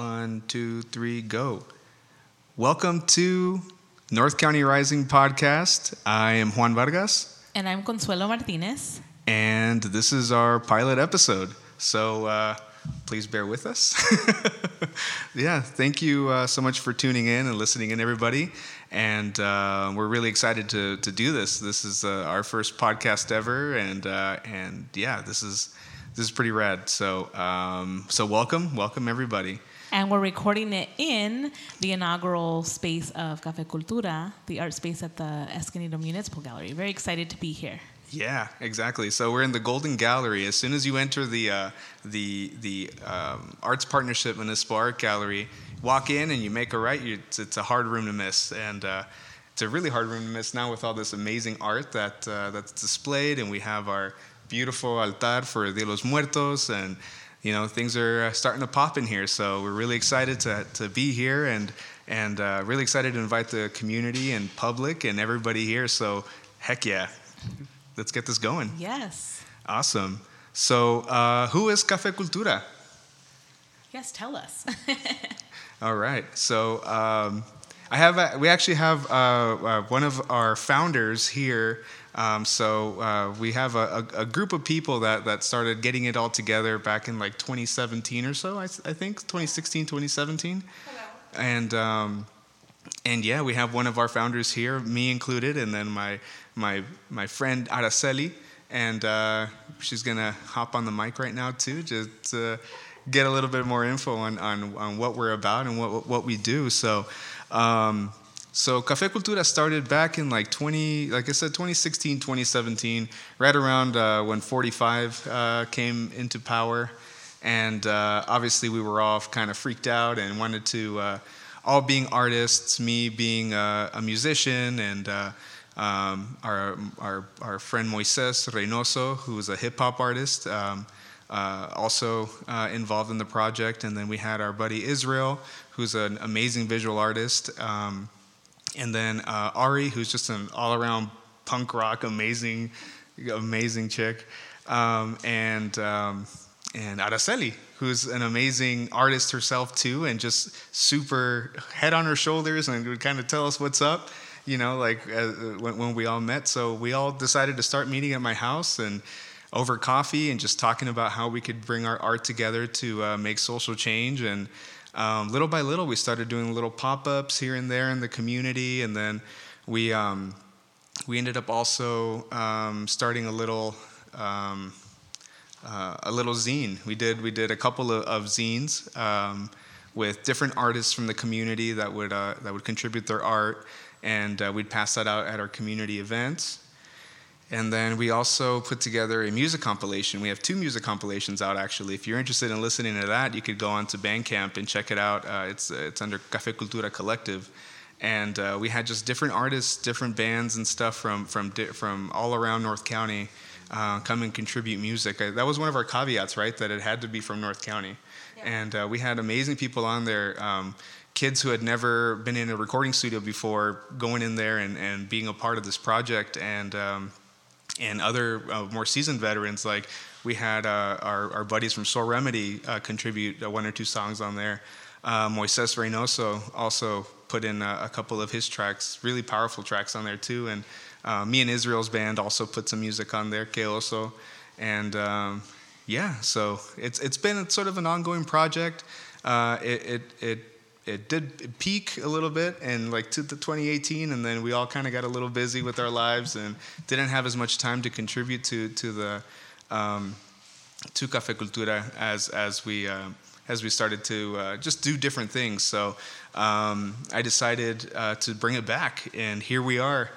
One, two, three, go. Welcome to North County Rising podcast. I am Juan Vargas, And I'm Consuelo Martinez. and this is our pilot episode. So uh, please bear with us. yeah, thank you uh, so much for tuning in and listening in, everybody. And uh, we're really excited to, to do this. This is uh, our first podcast ever, and uh, and yeah, this is this is pretty rad. So um, so welcome, welcome everybody. And we're recording it in the inaugural space of Cafe Cultura, the art space at the Escondido Municipal Gallery. Very excited to be here. Yeah, exactly. So we're in the Golden Gallery. As soon as you enter the uh, the the um, Arts Partnership Municipal Art Gallery, walk in and you make a right. You, it's, it's a hard room to miss, and uh, it's a really hard room to miss now with all this amazing art that uh, that's displayed, and we have our beautiful altar for Dia de los Muertos, and you know things are uh, starting to pop in here. So we're really excited to to be here, and and uh, really excited to invite the community and public and everybody here. So heck yeah let's get this going. Yes. Awesome. So, uh, who is Cafe Cultura? Yes, tell us. All right. So, um, I have a, we actually have uh, uh, one of our founders here. Um, so uh, we have a, a, a, group of people that, that started getting it all together back in like 2017 or so, I, I think 2016, 2017. And um, and yeah, we have one of our founders here, me included, and then my my my friend Araceli, and uh, she's gonna hop on the mic right now too, just to get a little bit more info on on, on what we're about and what what we do. So. Um, so Cafe Cultura started back in like 20, like I said, 2016, 2017, right around uh, when 45 uh, came into power, and uh, obviously we were all kind of freaked out and wanted to uh, all being artists, me being a, a musician, and uh, um, our, our, our friend Moises Reynoso, who is a hip hop artist, um, uh, also uh, involved in the project. And then we had our buddy Israel, who's an amazing visual artist. Um, and then uh, Ari, who's just an all around punk rock, amazing, amazing chick. Um, and um, and Araceli, who's an amazing artist herself too, and just super head on her shoulders and would kind of tell us what's up, you know, like uh, when, when, we all met. So we all decided to start meeting at my house and over coffee and just talking about how we could bring our art together to uh, make social change. And um, little by little, we started doing little pop ups here and there in the community, and then we um, we ended up also um, starting a little. Um, uh, a little zine. We did we did a couple of, of zines um, with different artists from the community that would uh, that would contribute their art, and uh, we'd pass that out at our community events. And then we also put together a music compilation. We have two music compilations out actually. If you're interested in listening to that, you could go on to Bandcamp and check it out. Uh, it's it's under Cafe Cultura Collective and uh, we had just different artists, different bands and stuff from from from all around North County uh, come and contribute music. I, that was one of our caveats, right? That it had to be from North County, yeah. and uh, we had amazing people on there. Um, kids who had never been in a recording studio before going in there and, and being a part of this project and um, and other uh, more seasoned veterans like we had uh, our, our buddies from Soul Remedy uh, contribute uh, one or two songs on there. Uh, Moises Reynoso also put in a, a, couple of his tracks, really powerful tracks on there too. And uh, me and Israel's band also put some music on there, Que And um, yeah, so it's it's been sort of an ongoing project. It, it, it it did peak a little bit in like to the 2018, and then we all kind of got a little busy with our lives and didn't have as much time to contribute to to the um, to Cafe Cultura as as we uh, as we started to uh, just do different things. So um, I decided uh, to bring it back, and here we are.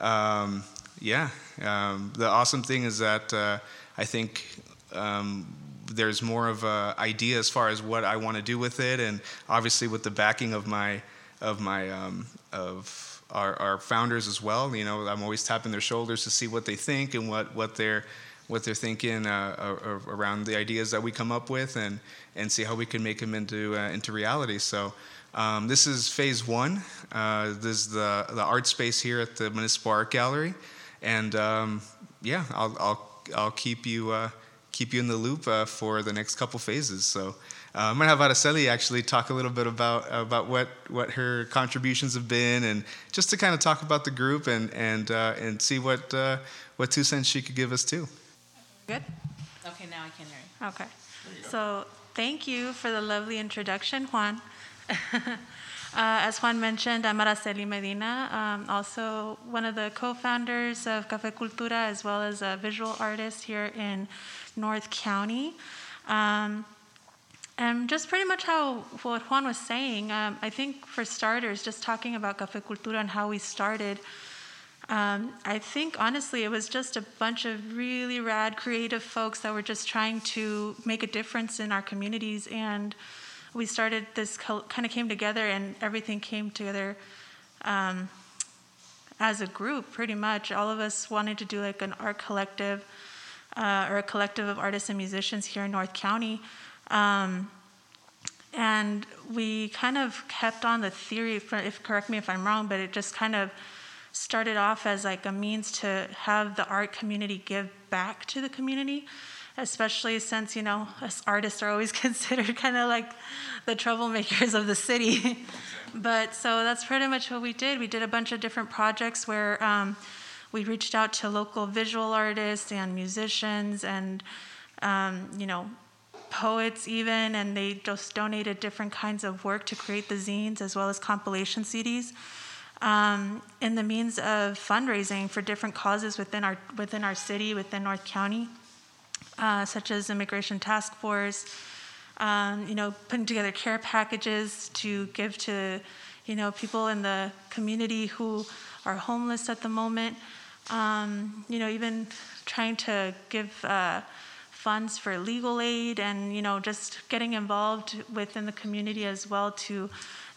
Um, yeah, um, the awesome thing is that uh, I think um, there's more of an idea as far as what I want to do with it, and obviously with the backing of my of my um, of our, our, founders as well. You know, I'm always tapping their shoulders to see what they think and what what they're what they're thinking uh, around the ideas that we come up with, and and see how we can make them into uh, into reality. So. Um, this is phase one. Uh, this is the, the art space here at the Municipal Art Gallery. And um, yeah, I'll, I'll, I'll keep you, uh, keep you in the loop uh, for the next couple phases. So uh, I'm gonna have Araceli actually talk a little bit about about what what her contributions have been, and just to kind of talk about the group and and uh, and see what uh, what two cents she could give us too. Good. Okay, now I can hear you. Okay. So thank you for the lovely introduction, Juan. Uh, as Juan mentioned, I'm Araceli Medina, um, also one of the co-founders of Cafe Cultura, as well as a visual artist here in North County. Um, and just pretty much how what Juan was saying, um, I think for starters, just talking about Cafe Cultura and how we started, um, I think honestly it was just a bunch of really rad creative folks that were just trying to make a difference in our communities. And we started this kind of came together and everything came together um, as a group pretty much. All of us wanted to do like an art collective uh, or a collective of artists and musicians here in north county um, and we kind of kept on the theory if, if correct me if i'm wrong but it just kind of started off as like a means to have the art community give back to the community especially since, you know, us artists are always considered kind of like the troublemakers of the city. but so that's pretty much what we did. We did a bunch of different projects where um, we reached out to local visual artists and musicians and, um, you know, poets even, and they just donated different kinds of work to create the zines as well as compilation CDs. Um, in the means of fundraising for different causes within our within our city, within North County uh, such as Immigration Task Force, um, you know, putting together care packages to give to, you know, people in the community who are homeless at the moment. Um, you know, even trying to give uh, funds for legal aid and, you know, just getting involved within the community as well to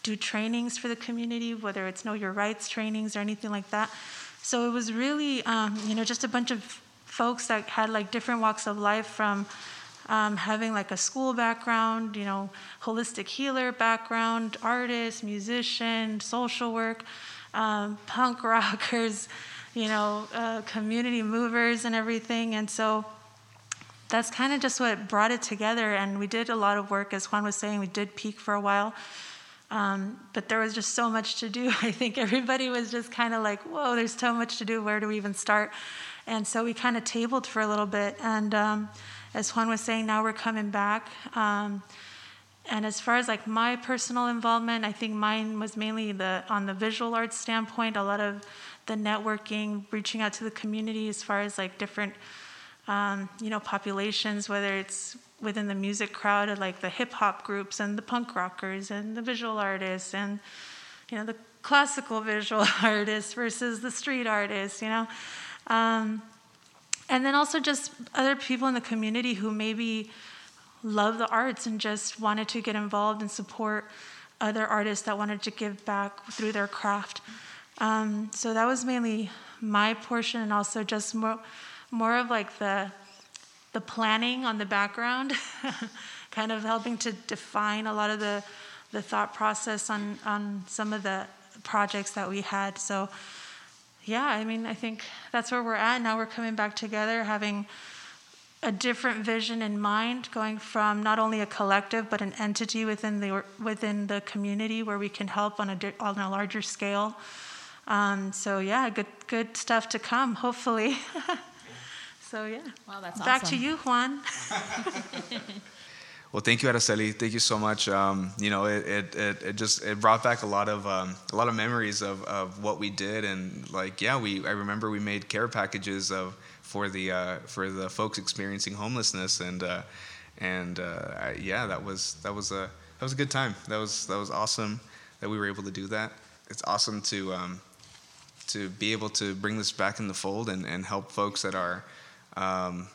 do trainings for the community, whether it's Know Your Rights trainings or anything like that. So it was really, um, you know, just a bunch of folks that had like different walks of life from um, having like a school background, you know, holistic healer background, artist, musician, social work, um, punk rockers, you know, uh, community movers and everything. And so that's kind of just what brought it together. And we did a lot of work, as Juan was saying, we did peak for a while. Um, but there was just so much to do. I think everybody was just kind of like, whoa, there's so much to do. Where do we even start? And so we kind of tabled for a little bit. And um, as Juan was saying, now we're coming back. Um, and as far as like my personal involvement, I think mine was mainly the on the visual arts standpoint, a lot of the networking, reaching out to the community as far as like different, um, you know, populations, whether it's within the music crowd, like the hip hop groups and the punk rockers and the visual artists and, you know, the classical visual artists versus the street artists, you know. Um, and then also just other people in the community who maybe love the arts and just wanted to get involved and support other artists that wanted to give back through their craft. Um, so that was mainly my portion, and also just more, more of like the the planning on the background, kind of helping to define a lot of the the thought process on on some of the projects that we had. So yeah, I mean, I think that's where we're at. Now we're coming back together, having a different vision in mind, going from not only a collective but an entity within the within the community where we can help on a on a larger scale. Um, so yeah, good good stuff to come, hopefully. so yeah. Wow, that's Back awesome. to you, Juan. Well, thank you, Araceli. Thank you so much. Um, you know, it, it, it, it, just it brought back a lot of um, a lot of memories of, of what we did, and like yeah, we I remember we made care packages of for the uh, for the folks experiencing homelessness, and uh, and uh, I, yeah, that was that was a that was a good time. That was that was awesome that we were able to do that. It's awesome to um, to be able to bring this back in the fold and, and help folks that are um,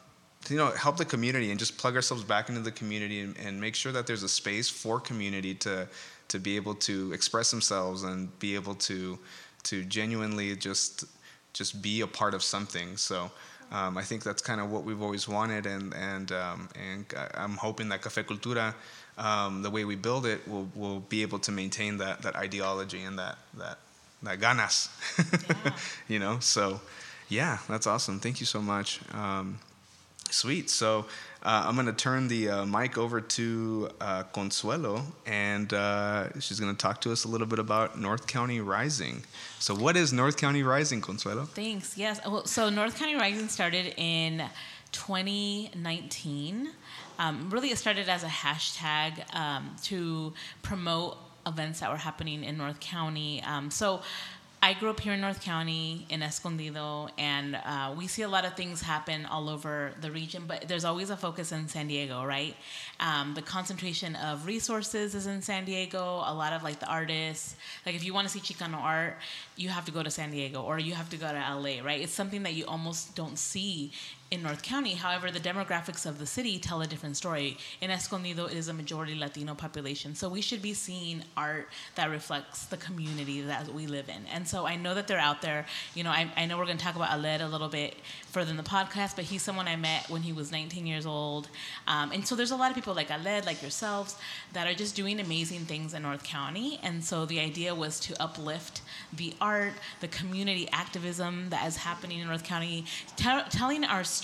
you know help the community and just plug ourselves back into the community and, and, make sure that there's a space for community to to be able to express themselves and be able to to genuinely just just be a part of something. So um, I think that's kind of what we've always wanted and and um, and I'm hoping that Cafe Cultura um, the way we build it will will be able to maintain that that ideology and that that that ganas. Yeah. you know so yeah that's awesome. Thank you so much. Um, Sweet. So uh, I'm going to turn the uh, mic over to uh, Consuelo, and uh, she's going to talk to us a little bit about North County Rising. So, what is North County Rising, Consuelo? Thanks. Yes. Well, so North County Rising started in 2019. Um, really, it started as a hashtag um, to promote events that were happening in North County. Um, so I grew up here in North County in Escondido, and uh, we see a lot of things happen all over the region, but there's always a focus in San Diego, right? Um, the concentration of resources is in San Diego. A lot of like the artists, like if you want to see Chicano art, you have to go to San Diego or you have to go to LA, right? It's something that you almost don't see in North County. However, the demographics of the city tell a different story. In Escondido, it is a majority Latino population. So we should be seeing art that reflects the community that we live in. And so I know that they're out there. You know, I, I know we're going to talk about Aled a little bit further in the podcast, but he's someone I met when he was 19 years old. Um, and so there's a lot of people like Aled, like yourselves, that are just doing amazing things in North County. And so the idea was to uplift the art, the community activism that is happening in North County, telling our story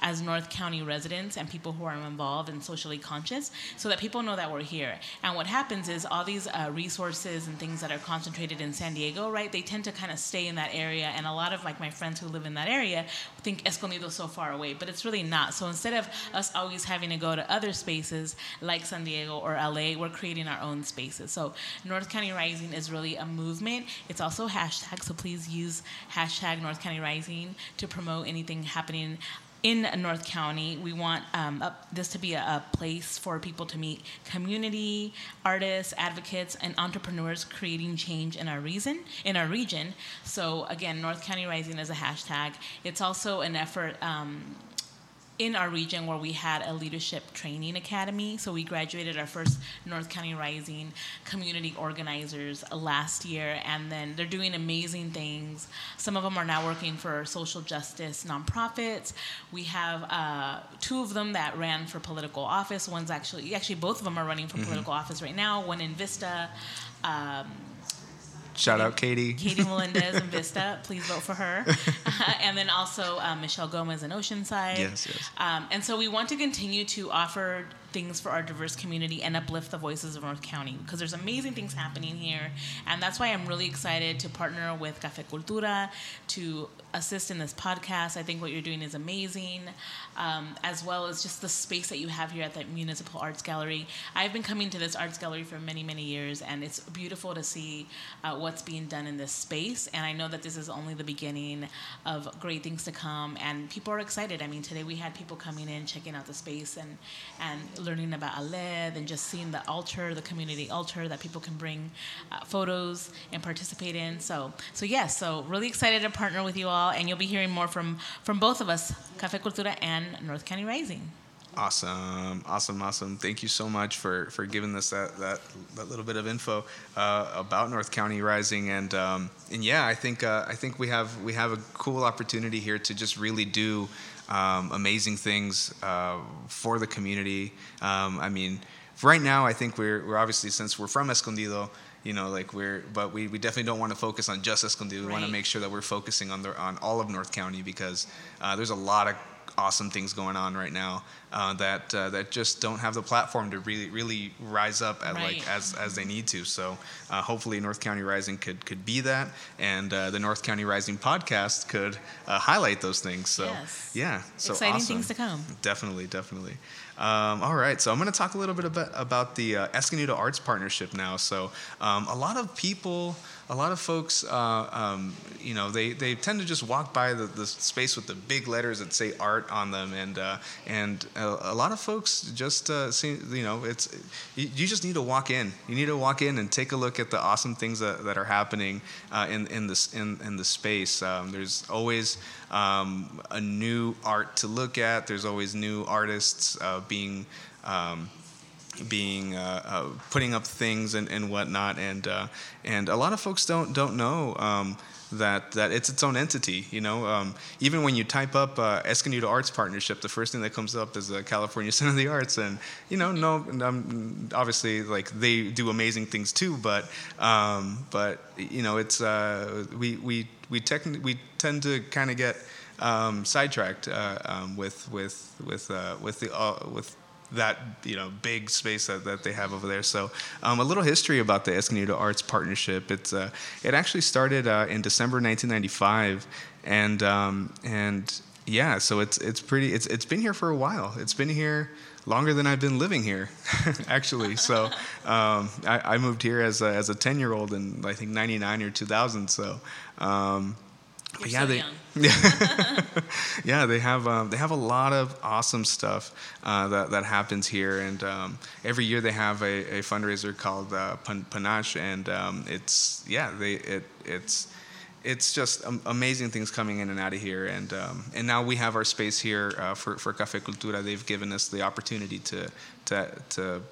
as North County residents and people who are involved and socially conscious so that people know that we're here. And what happens is all these uh, resources and things that are concentrated in San Diego, right, they tend to kind of stay in that area. And a lot of like my friends who live in that area think Escondido is so far away, but it's really not. So instead of us always having to go to other spaces like San Diego or LA, we're creating our own spaces. So North County Rising is really a movement. It's also hashtag, so please use hashtag North County Rising to promote anything happening in North County. We want um, this to be a, a, place for people to meet community, artists, advocates, and entrepreneurs creating change in our region. In our region. So again, North County Rising is a hashtag. It's also an effort. Um, in our region where we had a leadership training academy. So we graduated our first North County Rising community organizers last year, and then they're doing amazing things. Some of them are now working for social justice nonprofits. We have uh, two of them that ran for political office. One's actually, actually, both of them are running for mm-hmm. political office right now. One in Vista. Um, Shout out Katie. Katie Melendez in Vista. Please vote for her. Uh, and then also um, Michelle Gomez in Oceanside. Yes, yes. Um, and so we want to continue to offer things for our diverse community and uplift the voices of North County because there's amazing things happening here. And that's why I'm really excited to partner with Cafe Cultura to assist in this podcast. I think what you're doing is amazing, um, as well as just the space that you have here at the Municipal Arts Gallery. I've been coming to this arts gallery for many, many years, and it's beautiful to see uh, what's being done in this space. And I know that this is only the beginning of great things to come, and people are excited. I mean, today we had people coming in, checking out the space, and and learning about Aled, and just seeing the altar, the community altar that people can bring uh, photos and participate in. So, so yes, so really excited to partner with you all and you'll be hearing more from from both of us, Cafe Cultura and North County Rising. Awesome, awesome, awesome! Thank you so much for for giving us that that, that little bit of info uh, about North County Rising, and um, and yeah, I think uh, I think we have we have a cool opportunity here to just really do um, amazing things uh, for the community. Um, I mean, right now, I think we're we're obviously since we're from Escondido, you know, like we're, but we, we definitely don't want to focus on just Escondido. We right. want to make sure that we're focusing on the, on all of North County because uh, there's a lot of awesome things going on right now uh, that uh, that just don't have the platform to really really rise up at right. like as as they need to. So uh, hopefully North County Rising could could be that, and uh, the North County Rising podcast could uh, highlight those things. So yes. yeah, so exciting awesome. things to come. Definitely, definitely. Um, all right, so I'm going to talk a little bit about, about the uh, Escondido Arts Partnership now. So um, a lot of people a lot of folks, uh, um, you know, they, they tend to just walk by the, the space with the big letters that say art on them, and uh, and a, a, lot of folks just uh, see, you know, it's you, just need to walk in. You need to walk in and take a look at the awesome things that, that are happening uh, in in this in, in the space. Um, there's always um, a new art to look at. There's always new artists uh, being um, being uh, uh, putting up things and, and whatnot, and uh, and a lot of folks don't don't know um, that that it's its own entity. You know, um, even when you type up uh, Arts Partnership, the first thing that comes up is the California Center of the Arts, and you know, no, um, obviously like they do amazing things too, but um, but you know, it's uh, we we we, techn- we tend to kind of get um, sidetracked uh, with with with uh, with the uh, with that you know big space that, that they have over there. So um, a little history about the Escondido Arts Partnership. It's uh, it actually started uh, in December 1995, and um, and yeah, so it's it's pretty it's it's been here for a while. It's been here longer than I've been living here, actually. So um, I, I, moved here as a, as a 10 year old in I think 99 or 2000. So um, You're yeah, so they young. yeah they have um, they have a lot of awesome stuff uh, that that happens here, and um, every year they have a, a fundraiser called uh, Pan- Panache, and um, it's yeah they it it's it's just amazing things coming in and out of here, and um, and now we have our space here uh, for for Cafe Cultura. They've given us the opportunity to to to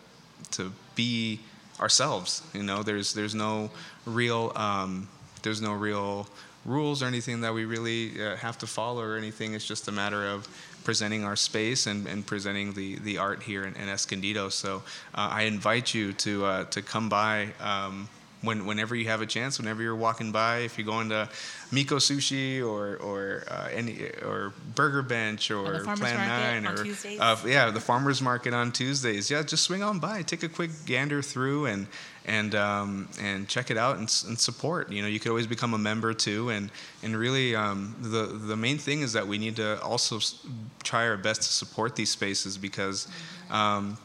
to be ourselves. You know, there's there's no real um, there's no real rules or anything that we really uh, have to follow or anything. It's just a matter of presenting our space and, and presenting the, the art here in, in Escondido. So uh, I invite you to uh, to come by. Um, when, whenever you have a chance, whenever you're walking by, if you're going to Miko Sushi or or uh, any or Burger Bench or, or Plan Nine or uh, yeah, the farmers market on Tuesdays. Yeah, just swing on by, take a quick gander through, and and um, and check it out and, and, support. You know, you could always become a member too, and and really um, the the main thing is that we need to also try our best to support these spaces because um,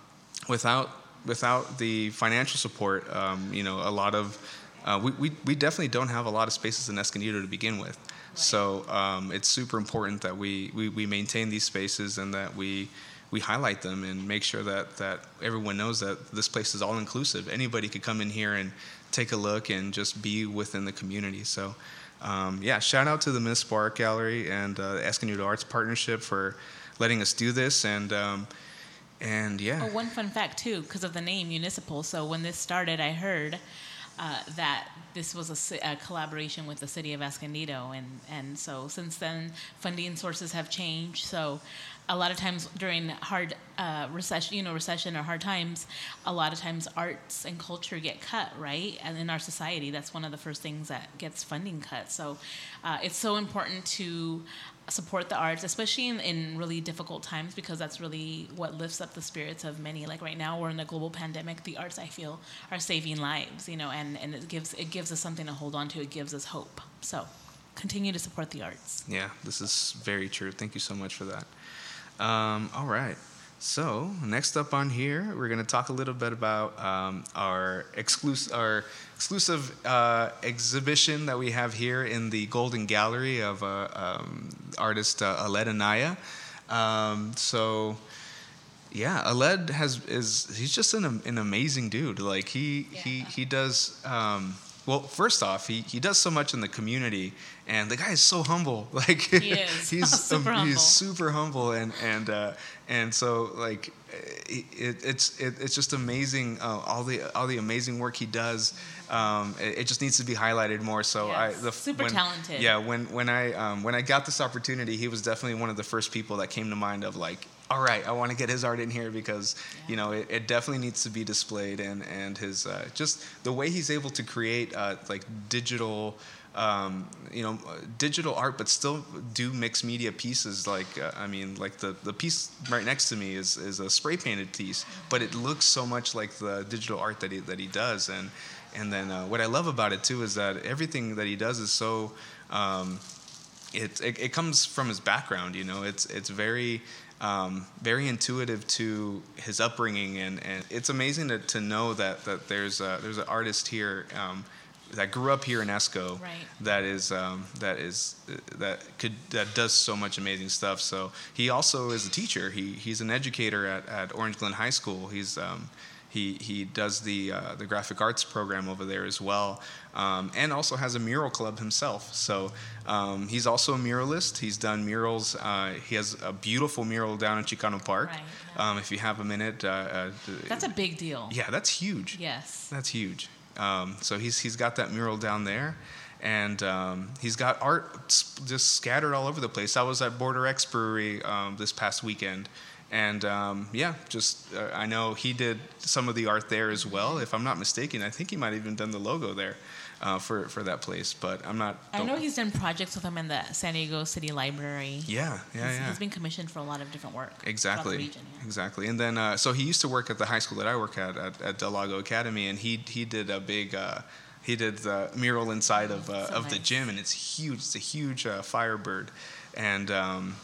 without without the financial support, um, you know, a lot of uh, we, we, we definitely don't have a lot of spaces in Escondido to begin with. Right. So um, it's super important that we, we, we maintain these spaces and that we we highlight them and make sure that that everyone knows that this place is all inclusive. Anybody could come in here and take a look and just be within the community. So. Um, yeah, shout out to the Municipal Art Gallery and uh, the Escondido Arts Partnership for letting us do this. And um, and yeah. Oh, one fun fact too, because of the name municipal. So when this started, I heard uh, that this was a, a, collaboration with the city of Escondido, and and so since then funding sources have changed. So a lot of times during hard uh, recession, you know, recession or hard times, a lot of times arts and culture get cut, right? And in our society, that's one of the first things that gets funding cut. So uh, it's so important to support the arts, especially in, in really difficult times, because that's really what lifts up the spirits of many. Like right now, we're in a global pandemic. The arts, I feel, are saving lives, you know, and, and it gives it gives us something to hold on to. It gives us hope. So, continue to support the arts. Yeah, this is very true. Thank you so much for that. Um, all right. So next up on here, we're going to talk a little bit about um, our exclusive our exclusive uh, exhibition that we have here in the Golden Gallery of uh, um, artist uh, Aled Anaya. Um, so yeah, Aled has is he's just an an amazing dude. Like he yeah. he he does. Um, well, first off, he, he does so much in the community, and the guy is so humble. Like he is. he's super um, humble. he's super humble, and and uh, and so like it, it's it, it's just amazing uh, all the all the amazing work he does. Um, it, it, just needs to be highlighted more. So yes. I the super when, talented. Yeah, when when I um, when I got this opportunity, he was definitely one of the first people that came to mind of like all right, I want to get his art in here because yeah. you know it, it, definitely needs to be displayed, and and his uh, just the way he's able to create uh, like digital. Um, you know, digital art, but still do mixed media pieces. Like, uh, I mean, like the, the piece right next to me is, is a spray painted piece, but it looks so much like the digital art that he that he does. And and then uh, what I love about it too is that everything that he does is so. Um, it, it, it comes from his background, you know. It's it's very um, very intuitive to his upbringing, and, and it's amazing to, to know that, that there's a, there's an artist here um, that grew up here in Esco right. that is um, that is that could that does so much amazing stuff. So he also is a teacher. He he's an educator at, at Orange Glen High School. He's um, he, he does the, uh, the graphic arts program over there as well, um, and also has a mural club himself. So um, he's also a muralist. He's done murals. Uh, he has a beautiful mural down in Chicano Park. Right, yeah. um, if you have a minute, uh, uh that's a big deal. Yeah, that's huge. Yes, that's huge. Um, so he's he's got that mural down there and um, he's got art just scattered all over the place. I was at Border X Brewery um, this past weekend, And um, yeah, just uh, I know he did some of the art there as well. If I'm not mistaken, I think he might have even done the logo there uh, for for that place. But I'm not. I know he's done projects with him in the San Diego City Library. Yeah, yeah, he's, yeah. He's been commissioned for a lot of different work. Exactly. Region, yeah. Exactly. And then uh, so he used to work at the high school that I work at at, at Del Lago Academy, and he he did a big. Uh, he did the mural inside of uh, So of the gym, and it's huge. It's a huge uh, Firebird, and um,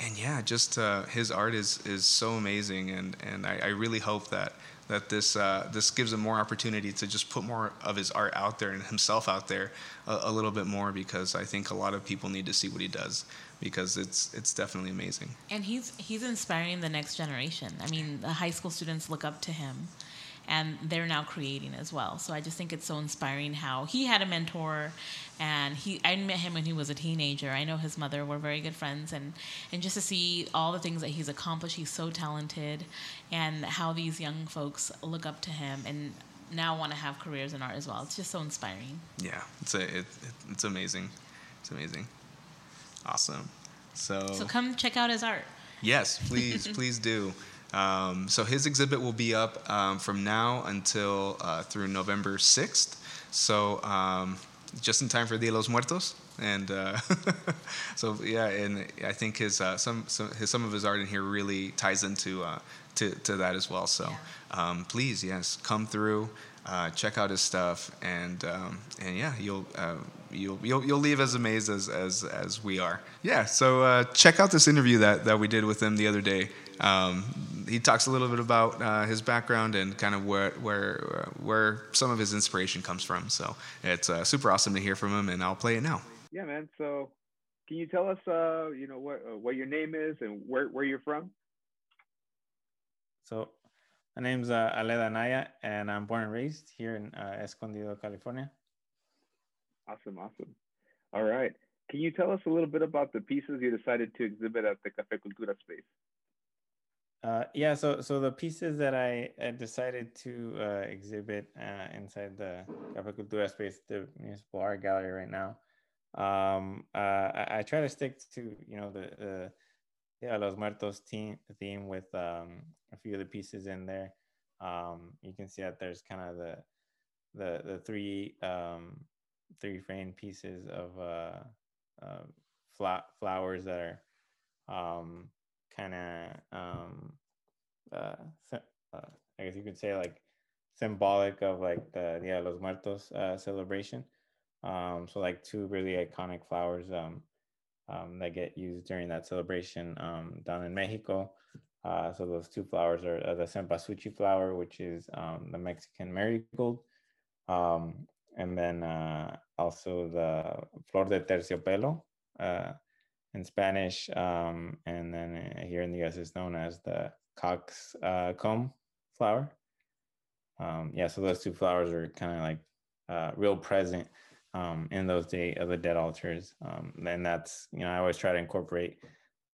and yeah, just uh, his art is is so amazing, and and I, I really hope that that this uh, this gives him more opportunity to just put more of his art out there and himself out there a, a little bit more because I think a lot of people need to see what he does because it's it's definitely amazing. And he's he's inspiring the next generation. I mean, the high school students look up to him, and they're now creating as well. So I just think it's so inspiring how he had a mentor, and he I met him when he was a teenager. I know his mother were very good friends, and and just to see all the things that he's accomplished, he's so talented, and how these young folks look up to him and now want to have careers in art as well. It's just so inspiring. Yeah, it's a, it, it, it's amazing. It's amazing. Awesome. So, So come check out his art. yes, please, please do. Um, so his exhibit will be up um, from now until uh, through November 6th. So um, just in time for Dia de los Muertos. And uh, so yeah, and I think his uh, some some his, some of his art in here really ties into uh, to to that as well. So um, please, yes, come through, uh, check out his stuff, and um, and yeah, you'll uh, you'll you'll you'll leave as amazed as as as we are. Yeah. So uh, check out this interview that that we did with him the other day. Um, he talks a little bit about uh, his background and kind of where where uh, where some of his inspiration comes from. So it's uh, super awesome to hear from him, and I'll play it now. Yeah, man. So, can you tell us, uh, you know, what uh, what your name is and where where you're from? So, my name's uh, Aled Anaya, and I'm born and raised here in uh, Escondido, California. Awesome, awesome. All right. Can you tell us a little bit about the pieces you decided to exhibit at the Cafe Cultura space? Uh, yeah, so so the pieces that I uh, decided to uh, exhibit uh, inside the Cultura space, the municipal art gallery right now, um, uh, I, I try to stick to you know the the los Muertos theme, theme with um, a few of the pieces in there. Um, you can see that there's kind of the the the three um, three frame pieces of uh, uh, fla- flowers that are um, kind of um, uh, uh, I guess you could say like symbolic of like the Dia de los Muertos uh, celebration. Um, so like two really iconic flowers um, um, that get used during that celebration um, down in Mexico. Uh, so those two flowers are uh, the cempasúchil flower, which is um, the Mexican marigold, um, and then uh, also the flor de terciopelo uh, in Spanish, um, and then uh, here in the U.S. is known as the cox uh, comb flower. Um, yeah, so those two flowers are kind of like uh, real present um, in those day of the dead altars, um, and that's you know I always try to incorporate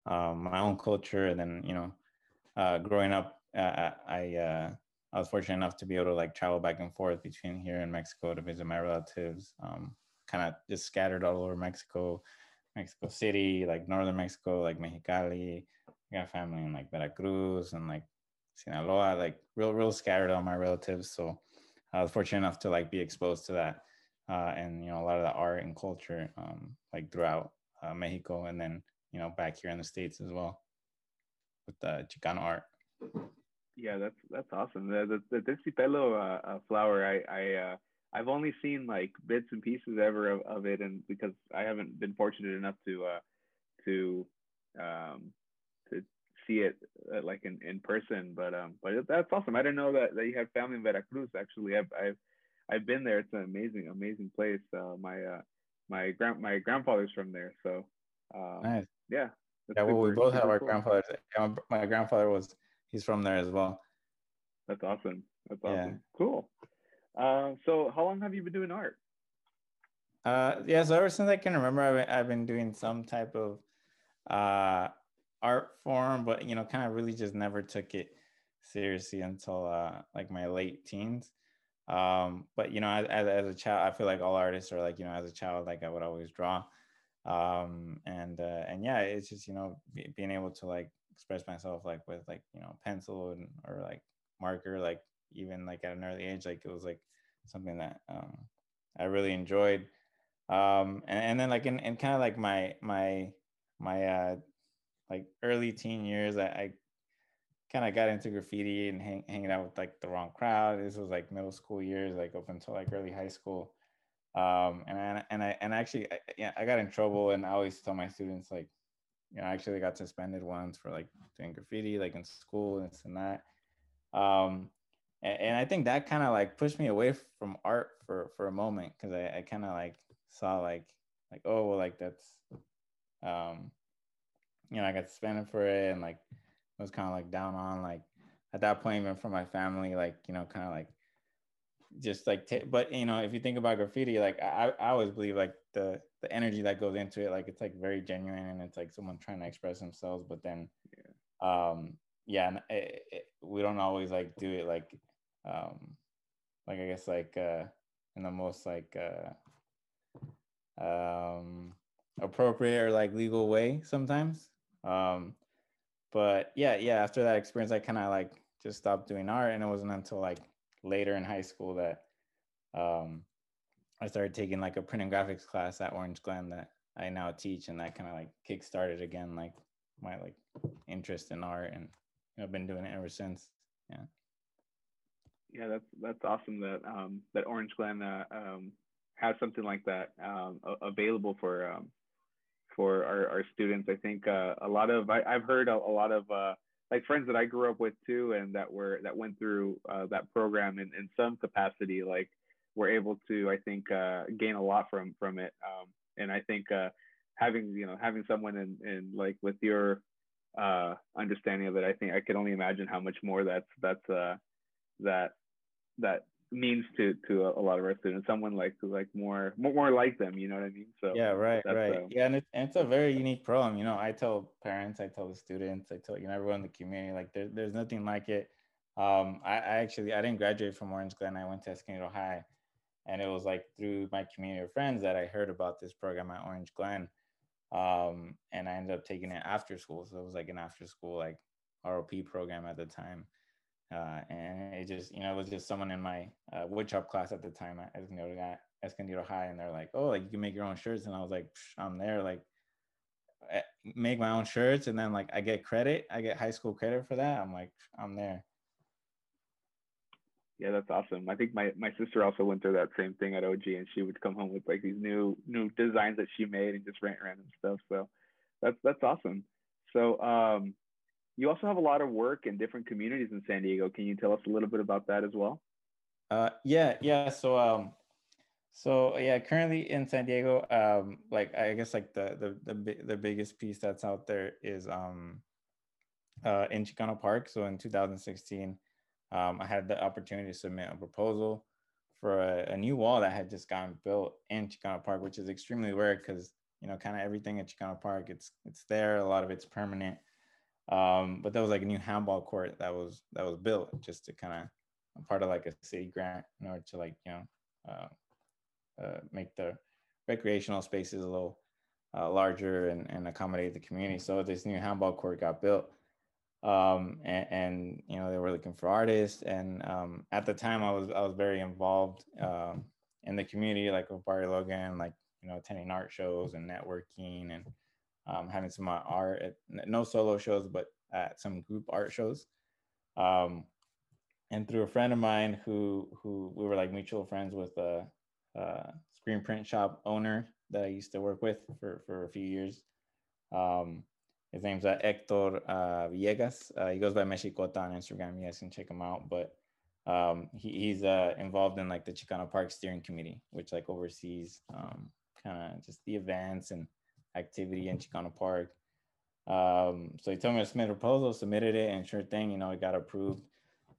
um, my own culture, and then you know uh, growing up, uh, I uh, I was fortunate enough to be able to like travel back and forth between here and Mexico to visit my relatives, um, kind of just scattered all over Mexico, Mexico City, like northern Mexico, like Mexicali. I got family in like Veracruz and like Sinaloa, like real, real scattered all my relatives. So I was fortunate enough to like be exposed to that, uh, and you know a lot of the art and culture, um, like throughout uh, Mexico, and then you know back here in the states as well with the Chicano art. Yeah, that's that's awesome. The the, the terciopelo uh, uh, flower, I I uh, I've only seen like bits and pieces ever of, of it, and because I haven't been fortunate enough to uh, to um, to see it uh, like in, in person, but um, but that's awesome. I didn't know that, that you have family in Veracruz. Actually, I've I've I've been there. It's an amazing amazing place. Uh, my uh, my grand my grandfather's from there, so um, Nice. yeah. Yeah, well, we both have super our cool. grandfathers. My grandfather was he's from there as well. That's awesome. That's Yeah. awesome. Cool. Uh, so how long have you been doing art? Uh, yeah, so ever since I can remember, I've I've been doing some type of uh, art form, but you know, kind of really just never took it seriously until uh, like my late teens. Um, but you know, as, as, as a child, I feel like all artists are like, you know, as a child, like I would always draw. Um, and uh, and yeah, it's just you know be, being able to like express myself like with like you know pencil and or like marker like even like at an early age like it was like something that um, I really enjoyed. Um and, and then like in, in kind of like my my my uh like early teen years I, I kind of got into graffiti and hang, hanging out with like the wrong crowd. This was like middle school years like up until like early high school. Um and I, and I and actually I, yeah I got in trouble and I always tell my students like you know I actually got suspended once for like doing graffiti like in school and this and that. Um and, and I think that kind of like pushed me away from art for for a moment because I, I kind of like saw like like oh well like that's um you know I got suspended for it and like was kind of like down on like at that point even for my family like you know kind of like just like t- but you know if you think about graffiti like I, I always believe like the the energy that goes into it like it's like very genuine and it's like someone trying to express themselves but then yeah. um yeah it, it, we don't always like do it like um like i guess like uh in the most like uh um appropriate or like legal way sometimes. Um but yeah yeah after that experience i kind of like just stopped doing art and it wasn't until like later in high school that um i started taking like a print and graphics class at orange glen that i now teach and that kind of like kick started again like my like interest in art and i've been doing it ever since. Yeah yeah that's that's awesome that um that orange glen uh, um has something like that um, available for um, for our, our students. I think uh, a lot of I, have heard a, a, lot of uh, like friends that I grew up with too, and that were that went through uh, that program in, in some capacity, like were able to I think uh, gain a lot from from it. Um, and I think uh, having you know having someone in, in like with your uh, understanding of it, I think I could only imagine how much more that's that's that that means to to a, lot of our students someone like to like more more, more like them you know what i mean? So yeah right right. um, yeah and, it, and, it's a very unique program you know i tell parents i tell the students i tell you know everyone in the community like there, there's nothing like it. Um I, I actually i didn't graduate from orange glen i went to escondido high and it was like through my community of friends that i heard about this program at orange glen. Um and i ended up taking it after school so it was like an after school like rop program at the time uh, and it just, you know, it was just someone in my uh, woodshop class at the time at Escondido, Escondido High, and they're like, "Oh, like you can make your own shirts," and I was like, "I'm there, like, eh, make my own shirts," and then like I get credit, I get high school credit for that. I'm like, I'm there. Yeah, that's awesome. I think my my sister also went through that same thing at OG, and she would come home with like these new new designs that she made and just rant random stuff. So that's that's awesome. So um, you also have a lot of work in different communities in San Diego. Can you tell us a little bit about that as well? Uh, yeah, yeah. So, um, so yeah, currently in San Diego, um, like I guess like the the the, the biggest piece that's out there is um, uh, in Chicano Park. So in 2016, um, I had the opportunity to submit a proposal for a, a new wall that had just gotten built in Chicano Park, which is extremely rare because you know kind of everything at Chicano Park it's it's there. A lot of it's permanent. Um, but that was like a new handball court that was that was built just to kind of part of like a city grant in order to like you know uh, uh, make the recreational spaces a little uh, larger and, and accommodate the community. So this new handball court got built. Um, and, and, you know they were looking for artists and um, at the time I was I was very involved um, in the community like with Barrio Logan like you know attending art shows and networking and um, having some art at no solo shows, but at some group art shows. Um, and through a friend of mine who who we were like mutual friends with a, a screen print shop owner that I used to work with for for a few years. Um, his name's uh, Hector uh, Villegas. Uh, he goes by Mexicota on Instagram. You guys can check him out. But um, he, he's uh, involved in like the Chicano Park Steering Committee, which like oversees um, kind of just the events and activity in Chicano Park. Um, so he told me to submit a proposal, submitted it, and sure thing, you know, it got approved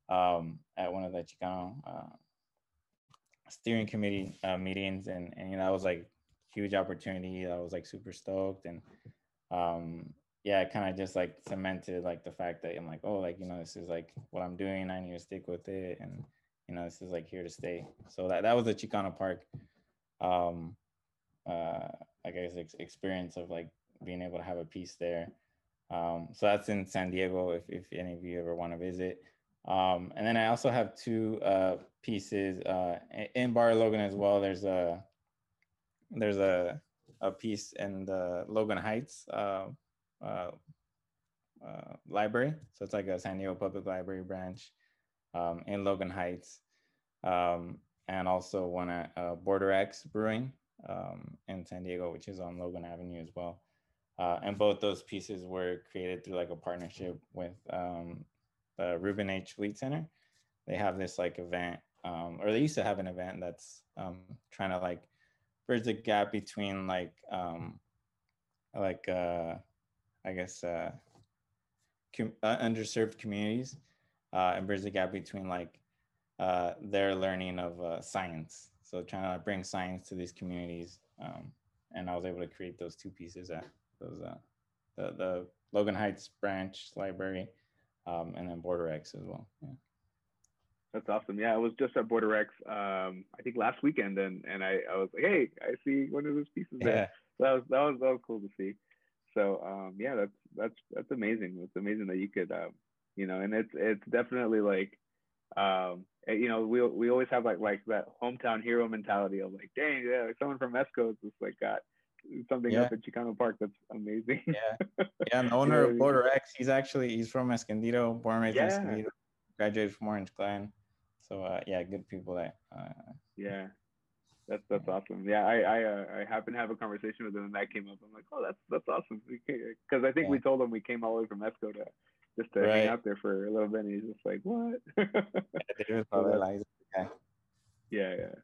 um, at one of the Chicano uh, steering committee uh, meetings, and and you know, that was like huge opportunity. I was like super stoked, and um, yeah, it kind of just like cemented like the fact that I'm like, oh, like you know, this is like what I'm doing. I need to stick with it, and you know, this is like here to stay. So that that was the Chicano Park. Um, uh, I guess ex- experience of like being able to have a piece there. Um, so that's in San Diego if, if any of you ever want to visit. Um, and then I also have two uh, pieces uh, in Barrio Logan as well. There's a there's a a piece in the Logan Heights uh, uh, uh, library. So it's like a San Diego Public Library branch um, in Logan Heights, um, and also one at uh, Border X Brewing um, in San Diego, which is on Logan Avenue as well. Uh, and both those pieces were created through like a partnership with um, the Reuben H. Fleet Center. They have this like event, um, or they used to have an event that's um, trying to like bridge the gap between like um, like uh, I guess uh, com- uh, underserved communities uh, and bridge the gap between like uh, their learning of science. So trying to bring science to these communities, um, and I was able to create those two pieces at those uh, the the Logan Heights branch library, um, and then Border X as well. Yeah. That's awesome. Yeah, I was just at Border X, um, I think last weekend, and and I, I was like, hey, I see one of those pieces there. Yeah. So that was that was that was cool to see. So um, yeah, that's that's that's amazing. It's amazing that you could, um, you know, and it's it's definitely like, um, you know, we we always have like like that hometown hero mentality of like, dang, yeah, like someone from Esco just like got something yeah. up at Chicano Park that's amazing. yeah, yeah. And the owner of Border X, he's actually he's from Escondido, born raised yeah. in Escondido, graduated from Orange Glen. So uh, yeah, good people that. Uh, yeah, that's that's awesome. Yeah, I I, uh, I happened to have a conversation with him and that came up. I'm like, oh, that's that's awesome. Because I think yeah. we told him we came all the way from Esco to just to right. hang out there for a little bit. And he's just like, what? yeah, yeah, yeah,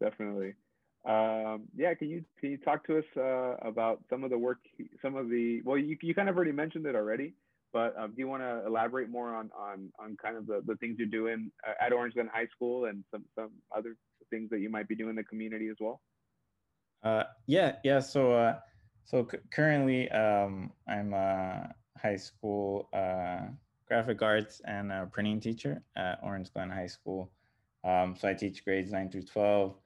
definitely. Um, yeah, can you can you talk to us uh, about some of the work, some of the well, you you kind of already mentioned it already, but um, do you want to elaborate more on on on kind of the, the things you're doing uh, at Orange Glen High School and some some other things that you might be doing in the community as well? Uh, yeah, yeah. So, uh, so c- currently, um, I'm a high school uh, graphic arts and printing teacher at Orange Glen High School. Um, so I teach grades nine through twelve,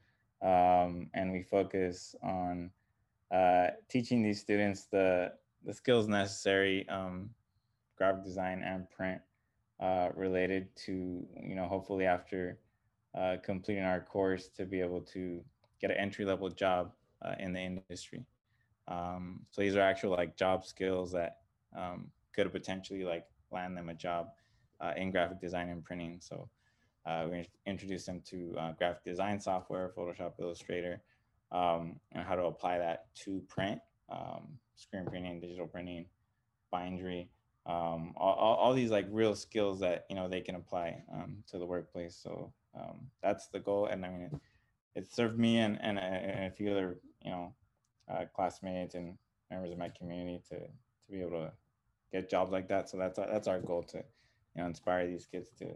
um, and we focus on uh, teaching these students the the skills necessary, um, graphic design and print, uh, related to you know hopefully after uh, completing our course to be able to get an entry level job uh, in the industry. Um, so these are actual like job skills that um, could potentially like land them a job uh, in graphic design and printing. So uh, we introduce them to uh, graphic design software, Photoshop, Illustrator, um, and how to apply that to print, um, screen printing, digital printing, bindery, um, all, all, these like real skills that you know they can apply um, to the workplace. So um, that's the goal. And I mean, it, it served me and, and, and, a few other, you know, uh, classmates and members of my community to, to be able to get jobs like that. So that's, that's our goal to, you know, inspire these kids to,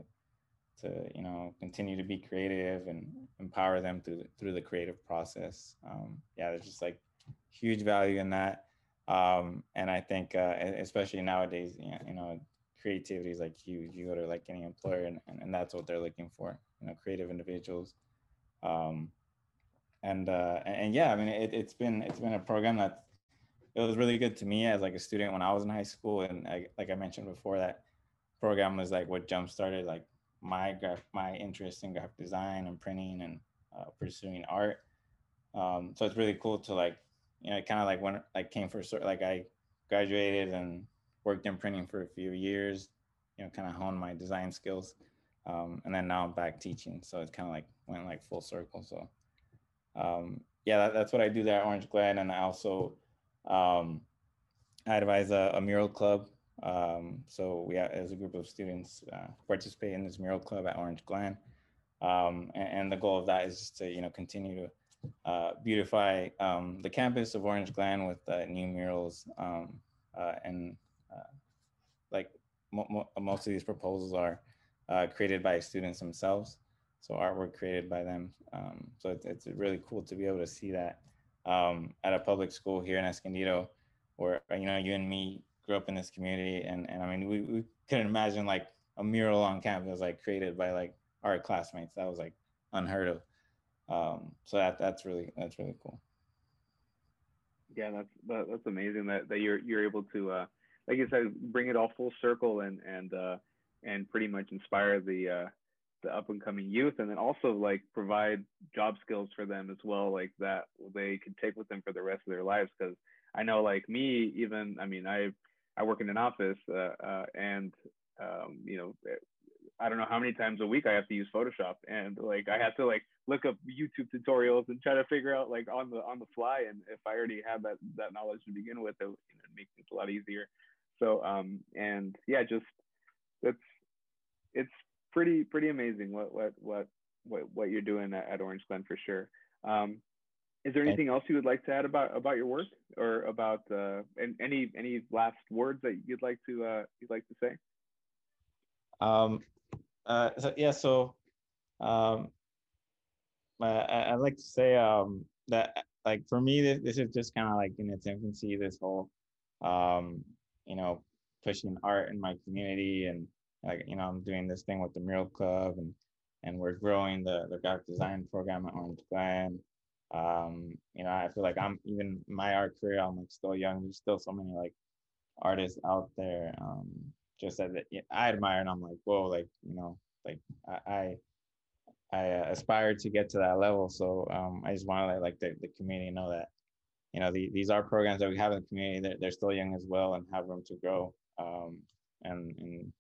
to, you know, continue to be creative and empower them through, the, through the creative process. Um, yeah, there's just like huge value in that. Um, and I think, uh, especially nowadays, you know, creativity is like huge. You go to like any employer and, and, that's what they're looking for, you know, creative individuals. Um, and, uh, and yeah, I mean, it, it's been, it's been a program that it was really good to me as like a student when I was in high school. And I, like I mentioned before, that program was like what jump started like my graph, my interest in graphic design and printing and uh, pursuing art. Um, so it's really cool to like, you know, kind of like when like came for sort like I graduated and worked in printing for a few years, you know, kind of honed my design skills. Um, and then now I'm back teaching. So it's kind of like went like full circle. So um, yeah, that, that's what I do there at Orange Glen. And I also um, I advise a, a mural club. Um, so we, as a group of students, uh, participate in this mural club at Orange Glen. Um, and, and, the goal of that is to, you know, continue to uh, beautify um, the campus of Orange Glen with uh, new murals uh, and uh, like mo- mo- most of these proposals are uh, created by students themselves. So artwork created by them. Um, so it's really cool to be able to see that um, at a public school here in Escondido, where you know you and me grew up in this community, and and I mean we, we couldn't imagine like a mural on campus like created by like our classmates. That was like unheard of. Um, so that that's really that's really cool. Yeah, that's that, that's amazing that, that you're you're able to uh, like you said, bring it all full circle and and uh, and pretty much inspire the uh, the up and coming youth, and then also like provide job skills for them as well, like that they can take with them for the rest of their lives. Because I know, like me, even I mean, I I work in an office, uh, uh, and um, you know, I don't know how many times a week I have to use Photoshop, and like I have to like look up YouTube tutorials and try to figure out like on the on the fly. And if I already have that that knowledge to begin with, it, you know, makes it a lot easier. So um and yeah, just it's it's pretty pretty amazing what what what what what you're doing at, Orange Glen for sure. Um, is there anything else you would like to add about about your work or about uh, and any any last words that you'd like to uh, you'd like to say? Um, uh, so yeah, so um, I, would like to say um, that like for me, this, this is just kind of like in its infancy. This whole, um, you know, pushing art in my community, and like you know, I'm doing this thing with the Mural Club, and and we're growing the the graphic design program at Orange Glen. Um, you know, I feel like I'm even my art career. I'm like still young. There's still so many like artists out there. Um, just that I admire, and I'm like, whoa, like you know, like I I uh, aspire to get to that level. So um, I just want to let like the, the community know that you know the, these are programs that we have in the community. They're, they're still young as well and have room to grow. Um, and and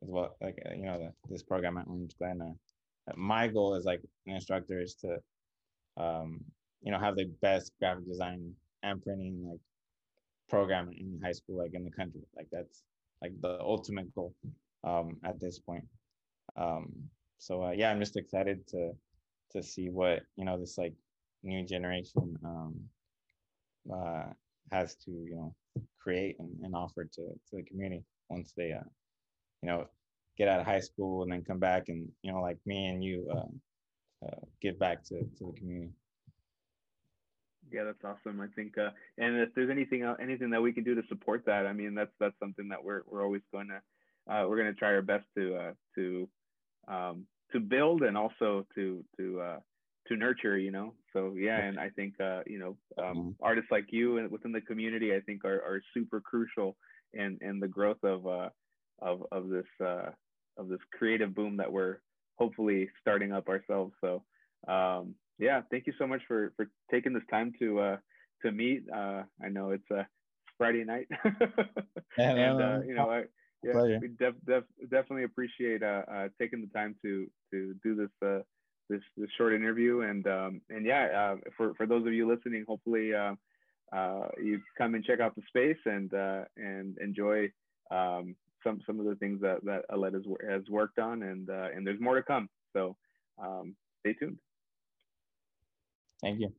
well, like uh, you know, the, this program at Orange Glen. Uh, my goal as like an instructor is to um, you know have the best graphic design and printing like program in high school like in the country like that's like the ultimate goal um, at this point. Um, so uh, yeah, I'm just excited to to see what you know this like new generation um, uh, has to you know create and, and offer to to the community once they uh, you know get out of high school and then come back and you know like me and you uh, uh, give back to to the community. Yeah, that's awesome. I think, uh, and if there's anything anything that we can do to support that, I mean, that's that's something that we're we're always going to uh, we're going to try our best to uh, to um, to build and also to to uh, to nurture. You know, so yeah, and I think uh, you know um, mm-hmm. artists like you and within the community, I think are, are super crucial in in the growth of uh, of of this uh, of this creative boom that we're hopefully starting up ourselves. So um, yeah, thank you so much for for taking this time to uh, to meet. Uh, I know it's a Friday night, yeah, and uh, you know, I, yeah, Pleasure. we def, def, definitely appreciate uh, uh, taking the time to to do this uh, this this short interview, and um, and yeah, uh, for for those of you listening, hopefully uh, uh, you come and check out the space and uh, and enjoy um, some some of the things that that Aled has, has worked on, and uh, and there's more to come. So um, stay tuned. Thank you.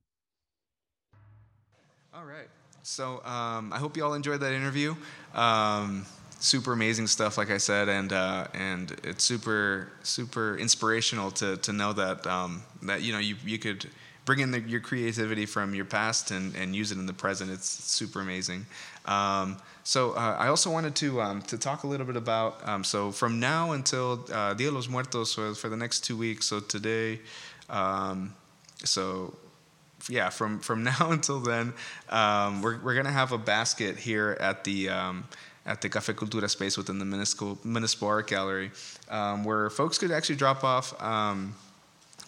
All right. So um, I hope you all enjoyed that interview. Um, super amazing stuff, like I said, and uh, and it's super super inspirational to to know that um, that you know you you could bring in the, your creativity from your past and, and use it in the present. It's super amazing. Um, so uh, I also wanted to um, to talk a little bit about um, so from now until uh, Dia de los Muertos so for the next two weeks. So today, um, so yeah, from from now until then, um, we're we're gonna have a basket here at the um, at the Cafe Cultura space within the municipal municipal art gallery, um, where folks could actually drop off. Um,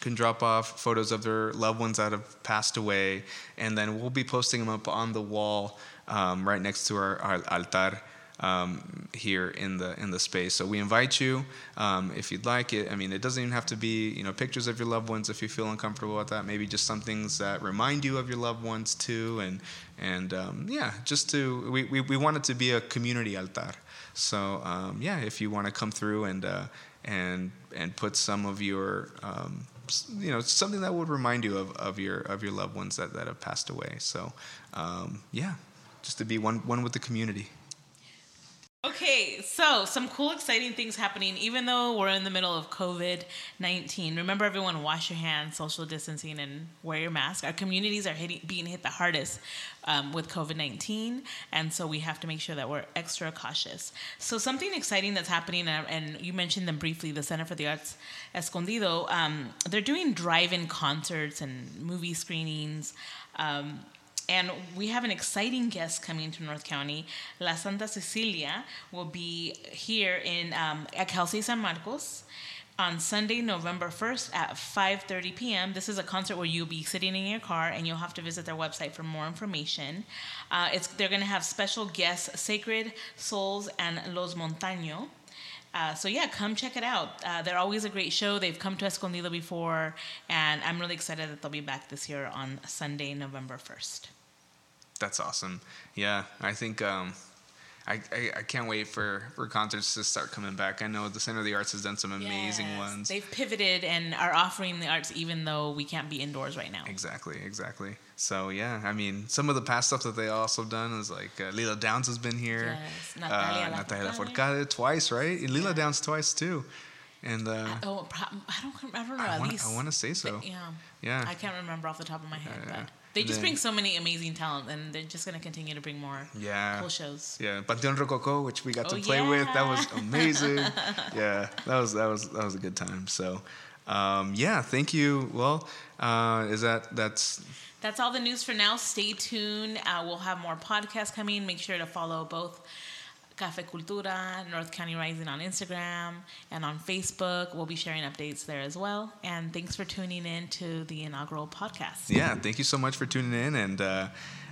can drop off photos of their loved ones that have passed away, and then we'll be posting them up on the wall um, right next to our, our altar um, here in the in the space. So we invite you um, if you'd like it. I mean, it doesn't even have to be you know pictures of your loved ones if you feel uncomfortable with that. Maybe just some things that remind you of your loved ones too, and and um, yeah, just to we, we we want it to be a community altar. So um, yeah, if you want to come through and uh, and and put some of your um, you know something that would remind you of, of your of your loved ones that, that have passed away. So um, yeah just to be one one with the community Okay, so some cool, exciting things happening, even though we're in the middle of COVID 19. Remember, everyone, wash your hands, social distancing, and wear your mask. Our communities are hitting, being hit the hardest um, with COVID 19, and so we have to make sure that we're extra cautious. So, something exciting that's happening, and you mentioned them briefly the Center for the Arts Escondido, um, they're doing drive in concerts and movie screenings. Um, and we have an exciting guest coming to North County. La Santa Cecilia will be here in um, at Cal State San Marcos on Sunday, November 1st at 5:30 p.m. This is a concert where you'll be sitting in your car and you'll have to visit their website for more information. Uh, it's they're going to have special guests, Sacred Souls and Los Montaño. Uh, so yeah, come check it out. Uh, they're always a great show. They've come to Escondido before, and I'm really excited that they'll be back this year on Sunday, November 1st. That's awesome. Yeah, I think um, I, I, I can't wait for, for concerts to start coming back. I know the Center of the Arts has done some amazing Yes, ones. They've pivoted and are offering the arts even though we can't be indoors right now. Exactly, exactly. So yeah, I mean, some of the past stuff that they also done is like uh, Lila Downs has been here. Yes, Natalia uh, Natalia Lafourcade. Lafourcade twice, right? And Lila Yeah. Downs twice too. And uh, Oh, I don't, I don't know. I least I wanna say so. but yeah, yeah, I can't remember off the top of my head, Yeah. but they just then- bring so many amazing talent, and they're just gonna continue to bring more yeah. cool shows. Yeah, Panteon Rococo, which we got to Oh, play with, that was amazing. yeah, that was that was that was a good time. So, um, yeah, thank you. Well, uh, is that that's That's all the news for now. Stay tuned. Uh, we'll have more podcasts coming. Make sure to follow both Cafe Cultura, North County Rising on Instagram, and on Facebook. We'll be sharing updates there as well. And thanks for tuning in to the inaugural podcast. yeah, thank you so much for tuning in. And uh,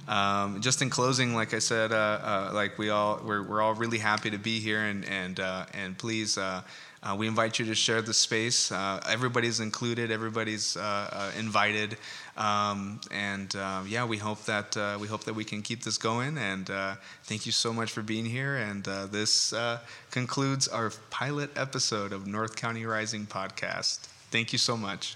um, just in closing, like I said, uh, uh, like we all we're, we're all really happy to be here, and and uh, and please. Uh, uh, we invite you to share the space. Uh, everybody's included. Everybody's uh, uh, invited, um, and uh, yeah, we hope that uh, we hope that we can keep this going. And uh, thank you so much for being here. And uh, this uh, concludes our pilot episode of North County Rising podcast. Thank you so much.